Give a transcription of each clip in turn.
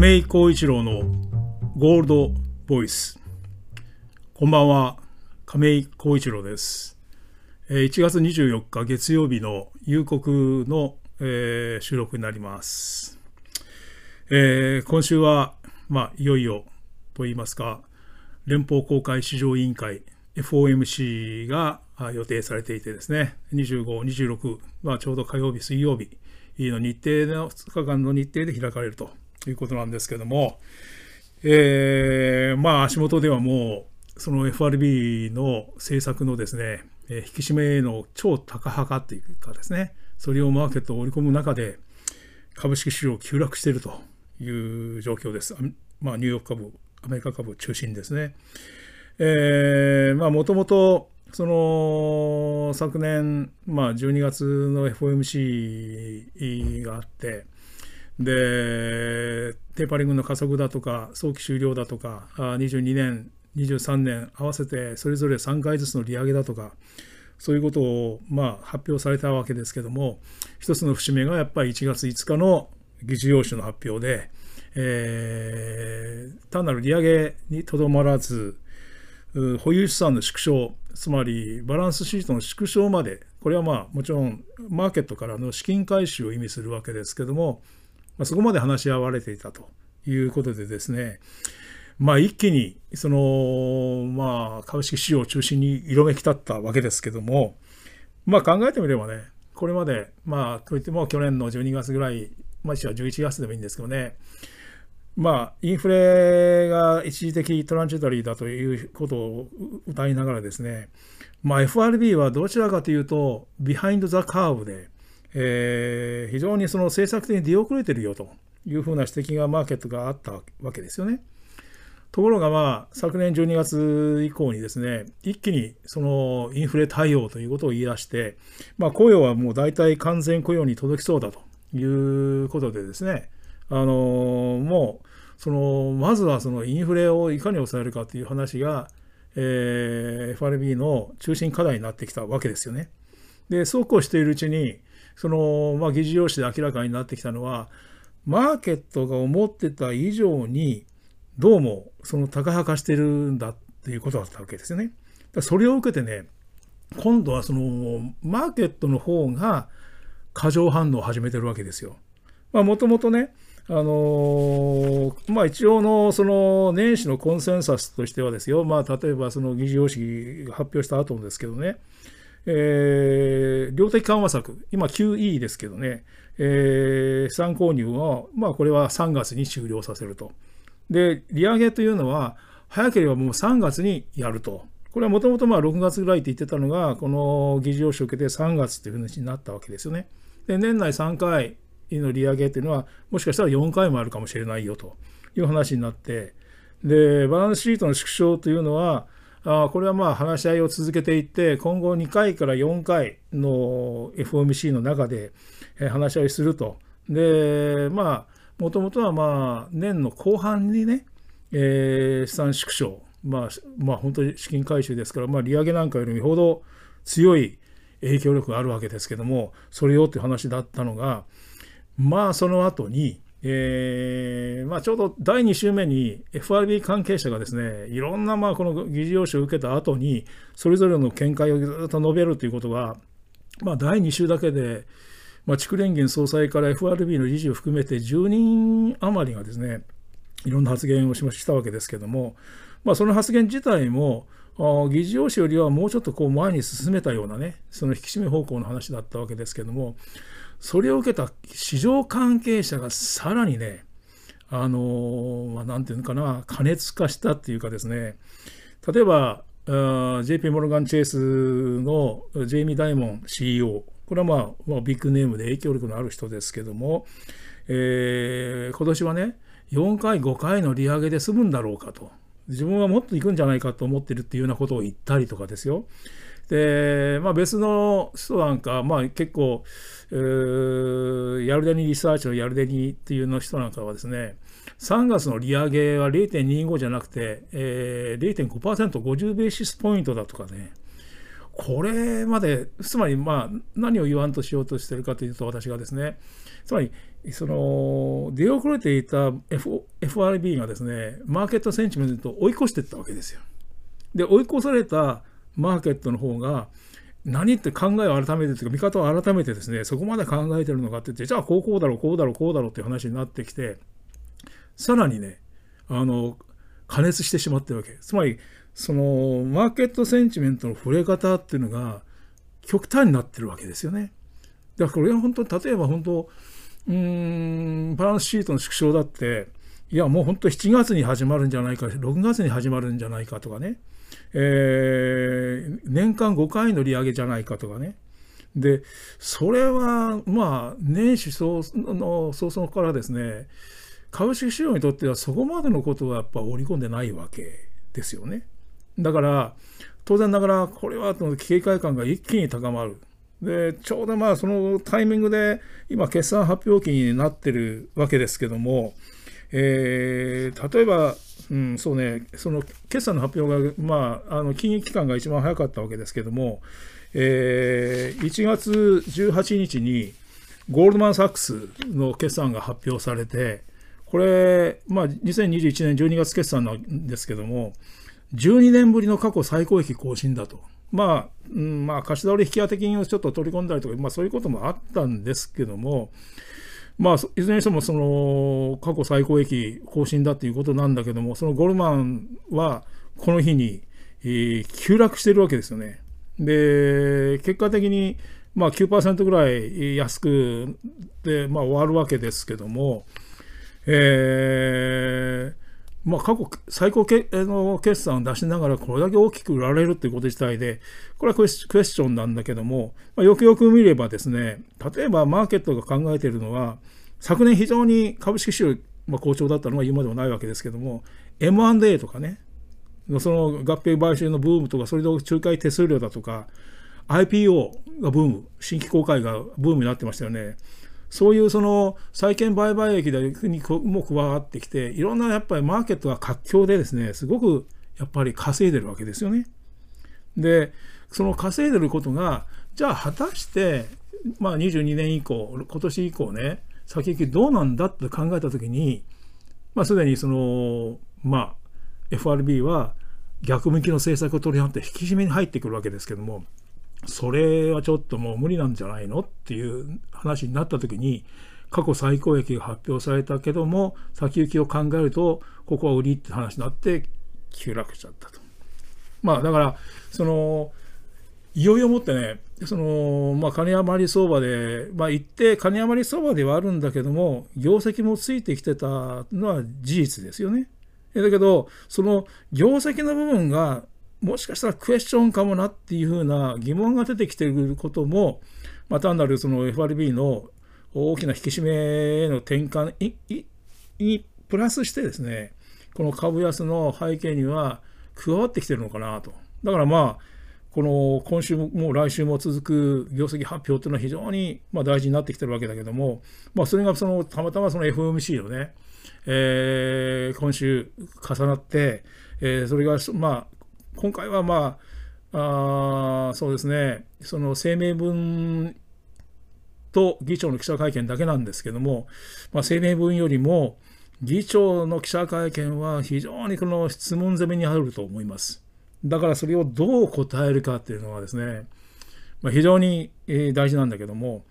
亀井浩一郎のゴールドボイス。こんばんは。亀井浩一郎です。1月24日月曜日の夕刻の、えー、収録になります、えー、今週はまあいよいよと言いますか連邦公開市場委員会 FOMC が予定されていてですね。25、26、まあ、ちょうど火曜日、水曜日の日程の2日間の日程で開かれると。ということなんですけども、えー、まあ足元ではもうその FRB の政策のですね、え引き締めの超高派化というかですね、それをマーケットを織り込む中で株式市場急落しているという状況です。まあ、ニューヨーク株、アメリカ株中心ですね。えー、まあもともとその昨年、まあ、12月の FOMC があって、で、テーパリングの加速だとか、早期終了だとか、22年、23年合わせてそれぞれ3回ずつの利上げだとか、そういうことをまあ発表されたわけですけども、一つの節目がやっぱり1月5日の議事要旨の発表で、えー、単なる利上げにとどまらず、保有資産の縮小、つまりバランスシートの縮小まで、これはまあもちろんマーケットからの資金回収を意味するわけですけども、まあ、そこまで話し合われていたということでですね、まあ、一気にその、まあ、株式市場を中心に色めき立ったわけですけども、まあ、考えてみればね、これまで、まあ、といっても去年の12月ぐらい、まあ、11月でもいいんですけどね、まあ、インフレが一時的トランジトリーだということを歌いながらですね、まあ、FRB はどちらかというと、ビハインド・ザ・カーブで、えー、非常にその政策的に出遅れてるよというふうな指摘がマーケットがあったわけですよね。ところが、まあ、昨年12月以降にですね、一気にそのインフレ対応ということを言い出して、まあ、雇用はもう大体完全雇用に届きそうだということでですね、あのもう、そのまずはそのインフレをいかに抑えるかという話が、えー、FRB の中心課題になってきたわけですよね。で、そうこうしているうちに、その、まあ、議事要旨で明らかになってきたのは、マーケットが思ってた以上に、どうもその高派化してるんだっていうことだったわけですよね。それを受けてね、今度はそのマーケットの方が過剰反応を始めてるわけですよ。まあもともとね、あのー、まあ、一応のその年始のコンセンサスとしてはですよ、まあ、例えばその議事要旨発表した後ですけどね、えー、量的緩和策、今 QE ですけどね、えー、資産購入は、まあ、これは3月に終了させると。で、利上げというのは、早ければもう3月にやると。これはもともとまあ6月ぐらいって言ってたのが、この議事要旨を受けて3月というふうになったわけですよね。で、年内3回の利上げというのは、もしかしたら4回もあるかもしれないよという話になって、で、バランスシートの縮小というのは、あこれはまあ話し合いを続けていって、今後2回から4回の FOMC の中で話し合いすると。で、まあ、もともとはまあ年の後半にね、えー、資産縮小、まあ、まあ、本当に資金回収ですから、まあ、利上げなんかよりもほど強い影響力があるわけですけども、それよっていう話だったのが、まあ、その後に、えーまあ、ちょうど第2週目に FRB 関係者がですねいろんなまあこの議事要旨を受けた後にそれぞれの見解をずっと述べるということが、まあ、第2週だけで、まあ、地区連銀総裁から FRB の理事を含めて10人余りがですねいろんな発言をしましたわけですけども、まあ、その発言自体も議事要旨よりはもうちょっとこう前に進めたようなねその引き締め方向の話だったわけですけどもそれを受けた市場関係者がさらにね、あの、まあ、なんていうのかな、過熱化したっていうかですね、例えば、JP モルガン・チェイスのジェイミー・ダイモン CEO、これはまあ、まあ、ビッグネームで影響力のある人ですけども、えー、今年はね、4回、5回の利上げで済むんだろうかと。自分はもっと行くんじゃないかと思ってるっていうようなことを言ったりとかですよ。で、まあ、別の人なんか、まあ、結構、ヤルデニリサーチのヤルデニっていうの人なんかはですね、3月の利上げは0.25じゃなくて、えー、0.5%、50ベーシスポイントだとかね、これまで、つまり、まあ、何を言わんとしようとしてるかというと、私がですね、つまり、その出遅れていた F FRB がですねマーケットセンチメントを追い越していったわけですよ。で追い越されたマーケットの方が何って考えを改めてというか見方を改めてですねそこまで考えてるのかって言ってじゃあこうこうだろうこうだろうこうだろうっていう話になってきてさらにねあの加熱してしまってるわけつまりそのマーケットセンチメントの触れ方っていうのが極端になってるわけですよね。だからこれは本当例えば本当うーんバランスシートの縮小だっていやもう本当7月に始まるんじゃないか6月に始まるんじゃないかとかね、えー、年間5回の利上げじゃないかとかねでそれはまあ年始早の早々からですね株式市場にとってはそこまでのことはやっぱ織り込んでないわけですよね。だから当然ながらこれは警戒感が一気に高まる。でちょうどまあそのタイミングで今決算発表期になってるわけですけども、えー、例えば、うん、そうねその決算の発表が、まあ、あの金融機関が一番早かったわけですけども、えー、1月18日にゴールドマン・サックスの決算が発表されてこれ、まあ、2021年12月決算なんですけども12年ぶりの過去最高益更新だと。まあ、うん、まあ、貸し倒れ引き当て金をちょっと取り込んだりとか、まあ、そういうこともあったんですけども、まあ、いずれにしてもその過去最高益更新だということなんだけども、そのゴルマンはこの日に、えー、急落してるわけですよね。で、結果的に、まあ9%ぐらい安くで、まあ、終わるわけですけども、えー、まあ、過去最高けの決算を出しながらこれだけ大きく売られるということ自体で、これはクエスチョンなんだけども、まあ、よくよく見ればですね、例えばマーケットが考えているのは、昨年非常に株式市場、まあ、好調だったのは言うまでもないわけですけども、M&A とかね、その合併買収のブームとか、それで仲介手数料だとか、IPO がブーム、新規公開がブームになってましたよね。そういうその債券売買益にも加わってきて、いろんなやっぱりマーケットが活況でですね、すごくやっぱり稼いでるわけですよね。で、その稼いでることが、じゃあ果たして、まあ22年以降、今年以降ね、先行きどうなんだって考えたときに、まあすでにその、まあ FRB は逆向きの政策を取り払って引き締めに入ってくるわけですけども、それはちょっともう無理なんじゃないのっていう話になった時に過去最高益が発表されたけども先行きを考えるとここは売りって話になって急落しちゃったと。まあだからそのいよいよもってねそのまあ金余り相場でまあ言って金余り相場ではあるんだけども業績もついてきてたのは事実ですよね。だけどその業績の部分がもしかしたらクエスチョンかもなっていうふうな疑問が出てきていることも、まあ、単なるその FRB の大きな引き締めへの転換にプラスしてですね、この株安の背景には加わってきてるのかなと。だからまあ、この今週も来週も続く業績発表というのは非常にま大事になってきてるわけだけども、まあ、それがそのたまたまその FOMC のね、えー、今週重なって、えー、それがまあ今回はまあ、あそうですね、その声明文と議長の記者会見だけなんですけども、まあ、声明文よりも、議長の記者会見は非常にこの質問攻めにあると思います。だからそれをどう答えるかっていうのはですね、まあ、非常に大事なんだけども、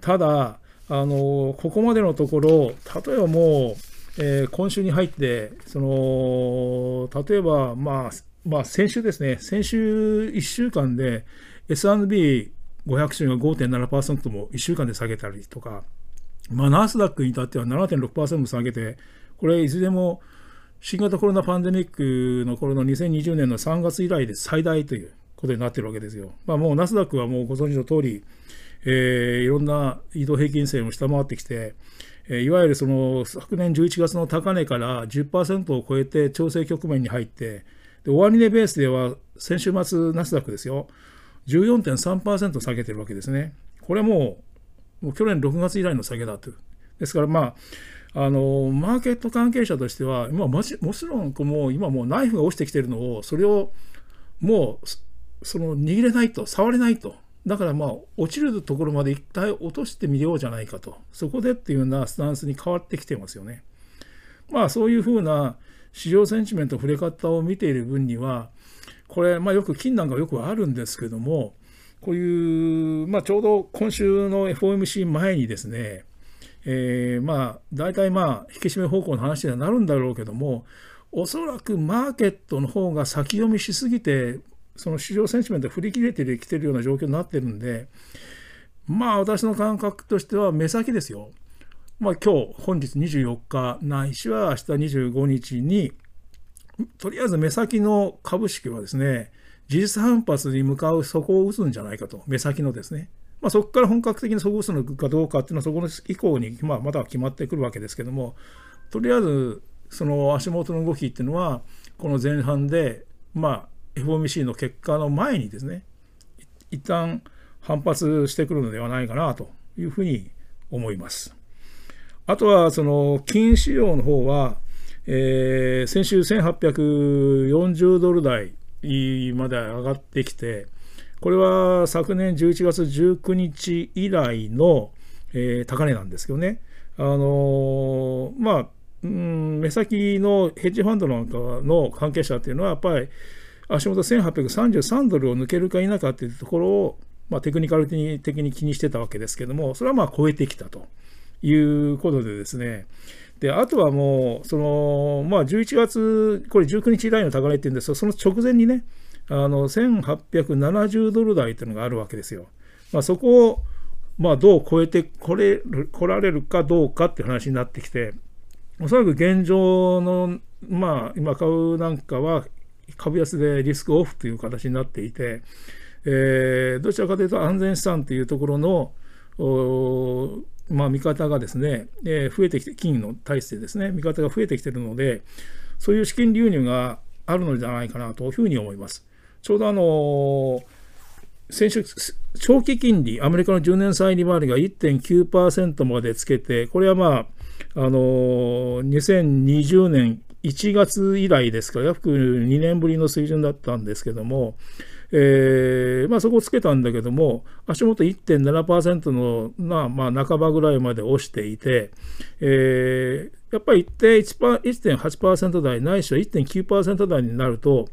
ただ、あのここまでのところ、例えばもう、えー、今週に入って、その例えば、まあ、まあ、先週ですね、先週1週間で S&P500 種が5.7%も1週間で下げたりとか、まあ、ナースダックに至っては7.6%も下げて、これいずれも新型コロナパンデミックの頃の2020年の3月以来で最大ということになっているわけですよ。まあ、もうナスダックはもうご存知の通り、えー、いろんな移動平均線を下回ってきて、えー、いわゆるその昨年11月の高値から10%を超えて調整局面に入って、で終値ベースでは先週末ナスダックですよ、14.3%下げてるわけですね。これはもうもう去年6月以来の下げだという。ですからまあ、あのマーケット関係者としては、今もちもちろんもう今もうナイフが落ちてきてるのを、それをもうその握れないと、触れないとだからまあ落ちるところまで一回落としてみようじゃないかとそこでっていうようなスタンスに変わってきてますよね。まあそういうふうな市場センチメント触れ方を見ている分にはこれ、まあ、よく金なんかよくあるんですけどもこういう、まあ、ちょうど今週の FOMC 前にですね、えー、まあ大体まあ引き締め方向の話にはなるんだろうけどもおそらくマーケットの方が先読みしすぎてその市場センチメント振り切れてきてるような状況になってるんでまあ私の感覚としては目先ですよ。まあ今日本日24日ないしは明日25日にとりあえず目先の株式はですね事実反発に向かう底を打つんじゃないかと目先のですねまあ、そこから本格的に底を打つのかどうかっていうのはそこの以降に、まあ、まだ決まってくるわけですけどもとりあえずその足元の動きっていうのはこの前半で、まあ、FOMC の結果の前にですね一旦反発してくるのではないかなというふうに思います。あとはその金市場の方は、えー、先週1840ドル台まで上がってきて、これは昨年11月19日以来の、えー、高値なんですけどね。あのー、まあ、うん、目先のヘッジファンドなんかの関係者っていうのは、やっぱり足元1833ドルを抜けるか否かっていうところを、まあ、テクニカル的に気にしてたわけですけども、それはまあ超えてきたということでですね、で、あとはもう、その、まあ、11月、これ19日以来の高値っていうんですが、その直前にね、あの、1870ドル台っていうのがあるわけですよ。まあ、そこを、まあ、どう超えてこれる、来られるかどうかって話になってきて、おそらく現状の、まあ、今株なんかは、株安でリスクオフという形になっていて、えー、どちらかというと安全資産というところの、まあ、見方がですね、えー、増えてきて、金の対してですね、見方が増えてきているので、そういう資金流入があるのではないかなというふうに思います。ちょうどあの先週、長期金利、アメリカの10年債利回りが1.9%までつけて、これはまあ、あの2020年1月以来ですから、約2年ぶりの水準だったんですけども、えー、まあ、そこをつけたんだけども、足元1.7%の、まあ、まあ、半ばぐらいまで押していて、えー、やっぱり1.8%台ないしは1.9%台になると、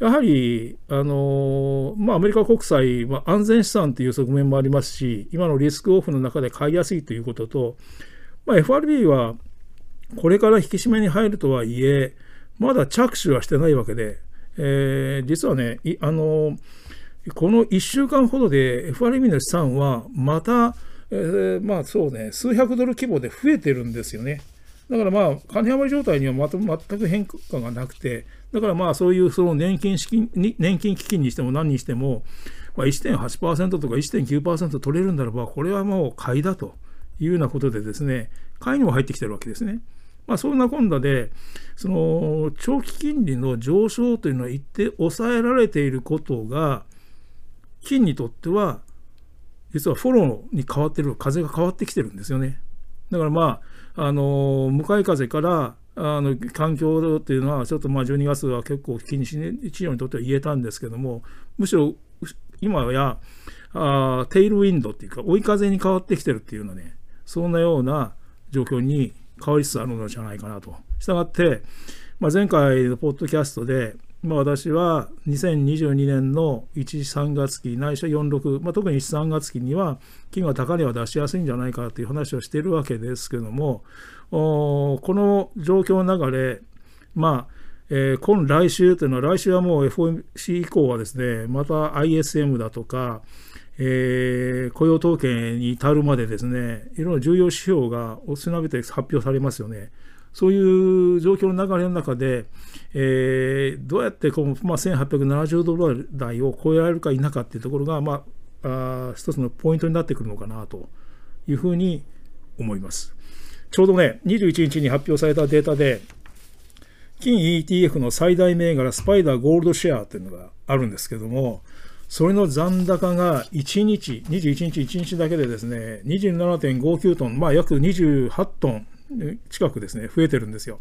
やはり、あのまあ、アメリカ国債は安全資産という側面もありますし、今のリスクオフの中で買いやすいということと、まあ、FRB はこれから引き締めに入るとはいえ、まだ着手はしてないわけで、えー、実はね、あのこの1週間ほどで FRB の資産はまた、えー、まあそうね、数百ドル規模で増えてるんですよね。だからまあ、金余り状態にはまた全く変化がなくて、だからまあ、そういうその年金資金年金基金にしても何にしても、まあ、1.8%とか1.9%取れるならば、これはもう買いだというようなことでですね、買いにも入ってきてるわけですね。まあ、そんなこんなで、その長期金利の上昇というのは一定抑えられていることが、金にとっては、実はフォローに変わってる、風が変わってきてるんですよね。だからまあ、あの向かい風からあの環境っていうのは、ちょっとまあ12月は結構気にしね、一応にとっては言えたんですけども、むしろ今やあテイルウィンドっていうか、追い風に変わってきてるっていうのはね、そんなような状況に変わりつつあるのじゃないかなと。したがって、まあ、前回のポッドキャストで、まあ、私は2022年の1、3月期、ないしは46、まあ、特に1、3月期には、金は高値は出しやすいんじゃないかという話をしているわけですけども、この状況の中で、まあ、えー、今来週というのは、来週はもう FOMC 以降はですね、また ISM だとか、えー、雇用統計に至るまでですね、いろんな重要指標がおつなべて発表されますよね。そういう状況の流れの中で、えー、どうやってこの、まあ、1870ドル台を超えられるか否かっていうところが、まあ、あ一つのポイントになってくるのかなというふうに思います。ちょうどね、21日に発表されたデータで、金 ETF の最大銘柄スパイダーゴールドシェアというのがあるんですけども、それの残高が1日、21日1日だけでですね、27.59トン、まあ約28トン近くですね、増えてるんですよ。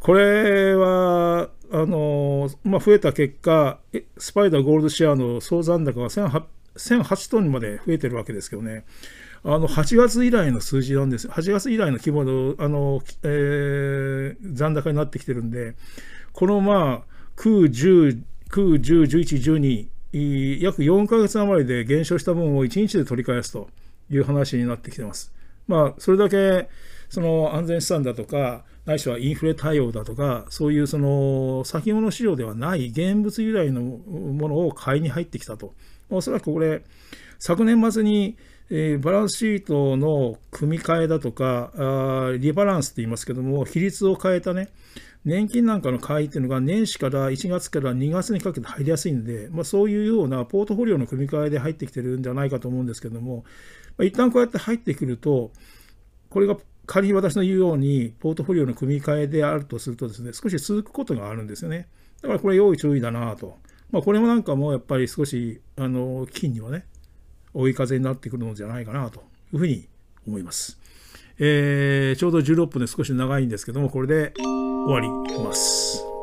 これは、あの、まあ増えた結果、スパイダーゴールドシェアの総残高が1008トンにまで増えてるわけですけどね、あの8月以来の数字なんです8月以来の規模のあの、えー、残高になってきてるんで、このまあ、9、10、9、10、11、12、約4ヶ月余りで減少した分を1日で取り返すという話になってきてます。まあ、それだけその安全資産だとか、ないしはインフレ対応だとか、そういうその先物市場ではない現物由来のものを買いに入ってきたと。おそらくこれ、昨年末にえー、バランスシートの組み替えだとかあ、リバランスって言いますけども、比率を変えたね、年金なんかの買いっていうのが年始から1月から2月にかけて入りやすいんで、まあ、そういうようなポートフォリオの組み替えで入ってきてるんじゃないかと思うんですけども、まあ、一旦こうやって入ってくると、これが仮に私の言うように、ポートフォリオの組み替えであるとするとですね、少し続くことがあるんですよね。だからこれ要注意だなと。まあ、これもなんかもやっぱり少し、あの、金にはね、追い風になってくるのじゃないかなというふうに思います。えー、ちょうど16分で少し長いんですけども、これで終わります。